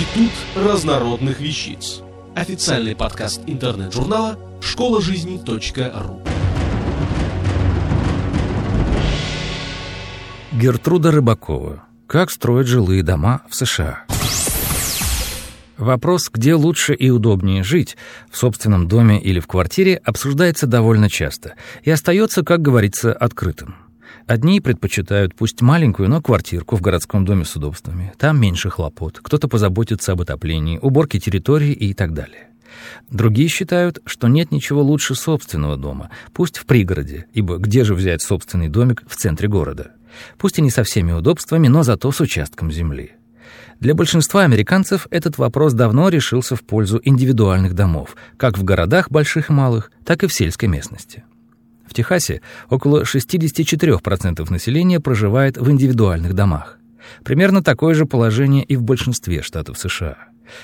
Институт разнородных вещиц. Официальный подкаст интернет-журнала школа жизни.ру. Гертруда Рыбакова. Как строят жилые дома в США? Вопрос, где лучше и удобнее жить, в собственном доме или в квартире, обсуждается довольно часто и остается, как говорится, открытым. Одни предпочитают пусть маленькую, но квартирку в городском доме с удобствами. Там меньше хлопот, кто-то позаботится об отоплении, уборке территории и так далее. Другие считают, что нет ничего лучше собственного дома, пусть в пригороде, ибо где же взять собственный домик в центре города? Пусть и не со всеми удобствами, но зато с участком земли. Для большинства американцев этот вопрос давно решился в пользу индивидуальных домов, как в городах больших и малых, так и в сельской местности. В Техасе около 64% населения проживает в индивидуальных домах. Примерно такое же положение и в большинстве штатов США.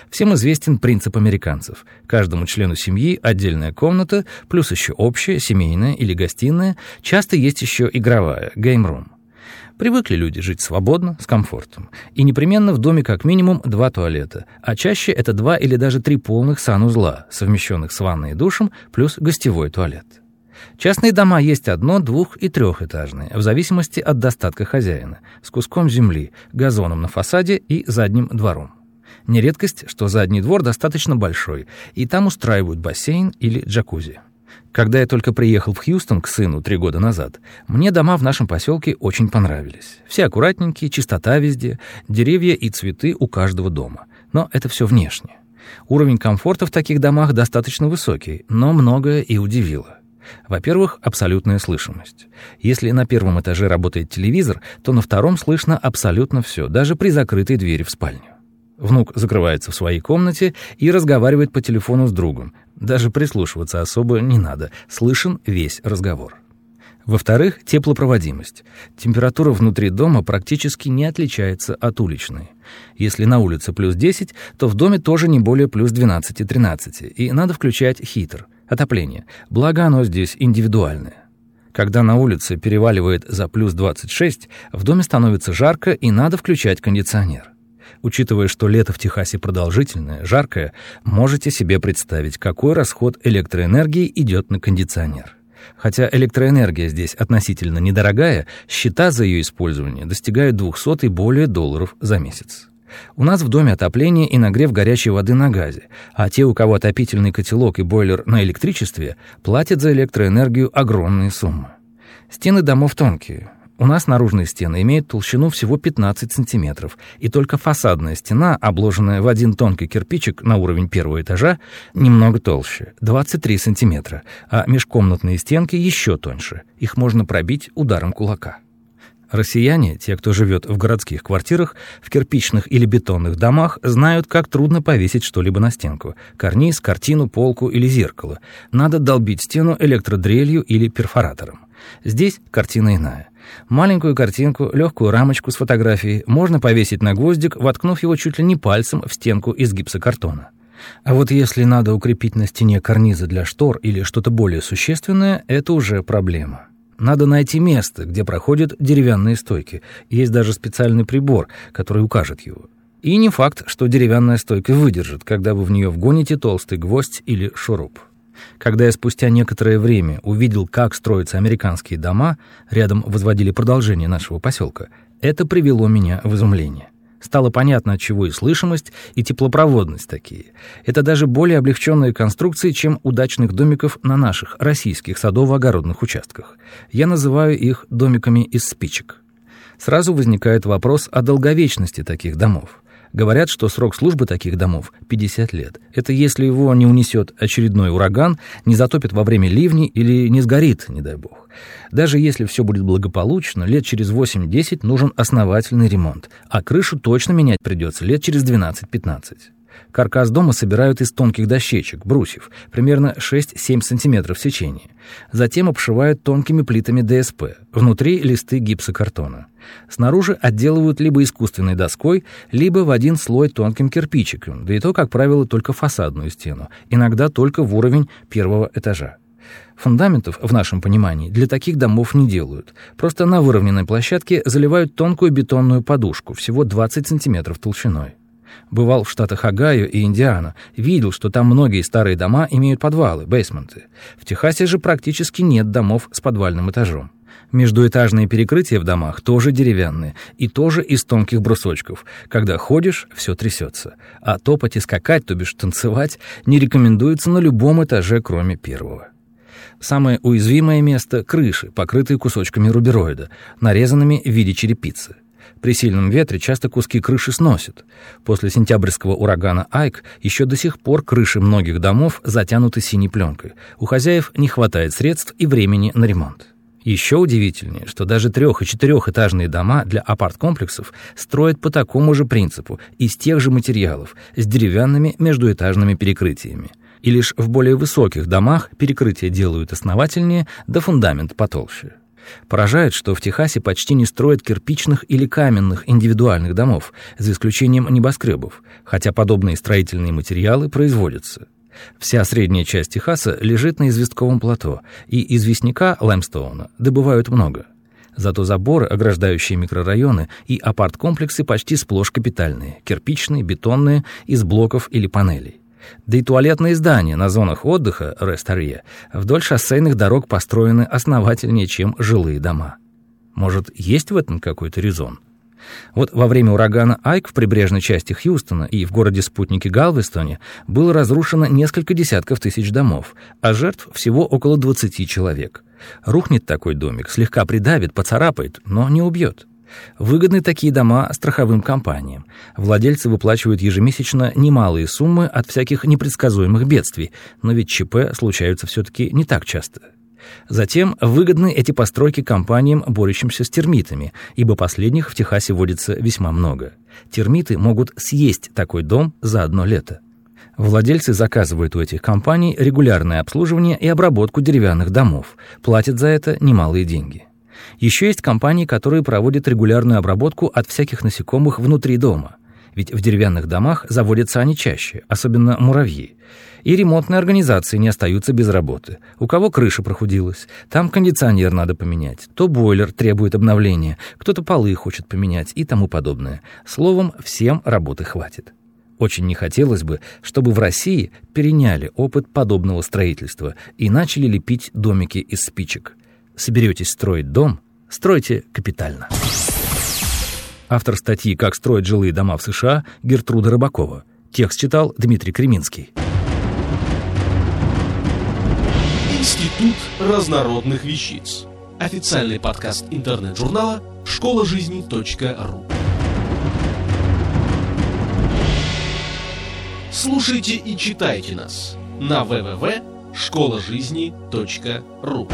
Всем известен принцип американцев. Каждому члену семьи отдельная комната, плюс еще общая, семейная или гостиная, часто есть еще игровая, геймрум. Привыкли люди жить свободно, с комфортом. И непременно в доме как минимум два туалета, а чаще это два или даже три полных санузла, совмещенных с ванной и душем, плюс гостевой туалет. Частные дома есть одно-, двух- и трехэтажные, в зависимости от достатка хозяина, с куском земли, газоном на фасаде и задним двором. Нередкость, что задний двор достаточно большой, и там устраивают бассейн или джакузи. Когда я только приехал в Хьюстон к сыну три года назад, мне дома в нашем поселке очень понравились. Все аккуратненькие, чистота везде, деревья и цветы у каждого дома. Но это все внешне. Уровень комфорта в таких домах достаточно высокий, но многое и удивило. Во-первых, абсолютная слышимость. Если на первом этаже работает телевизор, то на втором слышно абсолютно все, даже при закрытой двери в спальню. Внук закрывается в своей комнате и разговаривает по телефону с другом. Даже прислушиваться особо не надо, слышен весь разговор. Во-вторых, теплопроводимость. Температура внутри дома практически не отличается от уличной. Если на улице плюс 10, то в доме тоже не более плюс 12-13, и надо включать хитр, отопление, благо оно здесь индивидуальное. Когда на улице переваливает за плюс 26, в доме становится жарко и надо включать кондиционер. Учитывая, что лето в Техасе продолжительное, жаркое, можете себе представить, какой расход электроэнергии идет на кондиционер. Хотя электроэнергия здесь относительно недорогая, счета за ее использование достигают 200 и более долларов за месяц. У нас в доме отопление и нагрев горячей воды на газе, а те, у кого отопительный котелок и бойлер на электричестве, платят за электроэнергию огромные суммы. Стены домов тонкие, у нас наружные стены имеют толщину всего 15 сантиметров, и только фасадная стена, обложенная в один тонкий кирпичик на уровень первого этажа, немного толще, 23 сантиметра, а межкомнатные стенки еще тоньше. Их можно пробить ударом кулака. Россияне, те, кто живет в городских квартирах, в кирпичных или бетонных домах, знают, как трудно повесить что-либо на стенку. Карниз, картину, полку или зеркало. Надо долбить стену электродрелью или перфоратором. Здесь картина иная. Маленькую картинку, легкую рамочку с фотографией можно повесить на гвоздик, воткнув его чуть ли не пальцем в стенку из гипсокартона. А вот если надо укрепить на стене карнизы для штор или что-то более существенное, это уже проблема. Надо найти место, где проходят деревянные стойки. Есть даже специальный прибор, который укажет его. И не факт, что деревянная стойка выдержит, когда вы в нее вгоните толстый гвоздь или шуруп. Когда я спустя некоторое время увидел, как строятся американские дома, рядом возводили продолжение нашего поселка, это привело меня в изумление. Стало понятно, от чего и слышимость, и теплопроводность такие. Это даже более облегченные конструкции, чем у дачных домиков на наших российских садово-огородных участках. Я называю их домиками из спичек. Сразу возникает вопрос о долговечности таких домов. Говорят, что срок службы таких домов 50 лет. Это если его не унесет очередной ураган, не затопит во время ливни или не сгорит, не дай бог. Даже если все будет благополучно, лет через 8-10 нужен основательный ремонт, а крышу точно менять придется лет через 12-15. Каркас дома собирают из тонких дощечек, брусьев, примерно 6-7 см в сечении. Затем обшивают тонкими плитами ДСП, внутри листы гипсокартона. Снаружи отделывают либо искусственной доской, либо в один слой тонким кирпичиком, да и то, как правило, только фасадную стену, иногда только в уровень первого этажа. Фундаментов, в нашем понимании, для таких домов не делают. Просто на выровненной площадке заливают тонкую бетонную подушку, всего 20 сантиметров толщиной. Бывал в штатах Огайо и Индиана, видел, что там многие старые дома имеют подвалы, бейсменты. В Техасе же практически нет домов с подвальным этажом. Междуэтажные перекрытия в домах тоже деревянные и тоже из тонких брусочков. Когда ходишь, все трясется. А топать и скакать, то бишь танцевать, не рекомендуется на любом этаже, кроме первого. Самое уязвимое место — крыши, покрытые кусочками рубероида, нарезанными в виде черепицы. При сильном ветре часто куски крыши сносят. После сентябрьского урагана Айк еще до сих пор крыши многих домов затянуты синей пленкой. У хозяев не хватает средств и времени на ремонт. Еще удивительнее, что даже трех- и четырехэтажные дома для апарт-комплексов строят по такому же принципу, из тех же материалов, с деревянными междуэтажными перекрытиями. И лишь в более высоких домах перекрытия делают основательнее, да фундамент потолще. Поражает, что в Техасе почти не строят кирпичных или каменных индивидуальных домов, за исключением небоскребов, хотя подобные строительные материалы производятся. Вся средняя часть Техаса лежит на известковом плато, и известняка лаймстоуна добывают много. Зато заборы, ограждающие микрорайоны, и апарт-комплексы почти сплошь капитальные, кирпичные, бетонные, из блоков или панелей. Да и туалетные здания на зонах отдыха, Рестарье, вдоль шоссейных дорог построены основательнее, чем жилые дома. Может, есть в этом какой-то резон? Вот во время урагана Айк в прибрежной части Хьюстона и в городе-спутнике Галвестоне было разрушено несколько десятков тысяч домов, а жертв всего около 20 человек. Рухнет такой домик, слегка придавит, поцарапает, но не убьет. Выгодны такие дома страховым компаниям. Владельцы выплачивают ежемесячно немалые суммы от всяких непредсказуемых бедствий, но ведь ЧП случаются все-таки не так часто. Затем выгодны эти постройки компаниям, борющимся с термитами, ибо последних в Техасе водится весьма много. Термиты могут съесть такой дом за одно лето. Владельцы заказывают у этих компаний регулярное обслуживание и обработку деревянных домов, платят за это немалые деньги. Еще есть компании, которые проводят регулярную обработку от всяких насекомых внутри дома. Ведь в деревянных домах заводятся они чаще, особенно муравьи. И ремонтные организации не остаются без работы. У кого крыша прохудилась, там кондиционер надо поменять, то бойлер требует обновления, кто-то полы хочет поменять и тому подобное. Словом, всем работы хватит. Очень не хотелось бы, чтобы в России переняли опыт подобного строительства и начали лепить домики из спичек. Соберетесь строить дом, стройте капитально. Автор статьи «Как строить жилые дома в США» Гертруда Рыбакова. Текст читал Дмитрий Креминский. Институт разнородных вещиц. Официальный подкаст интернет-журнала школа жизни .ру. Слушайте и читайте нас на www.школажизни.ру.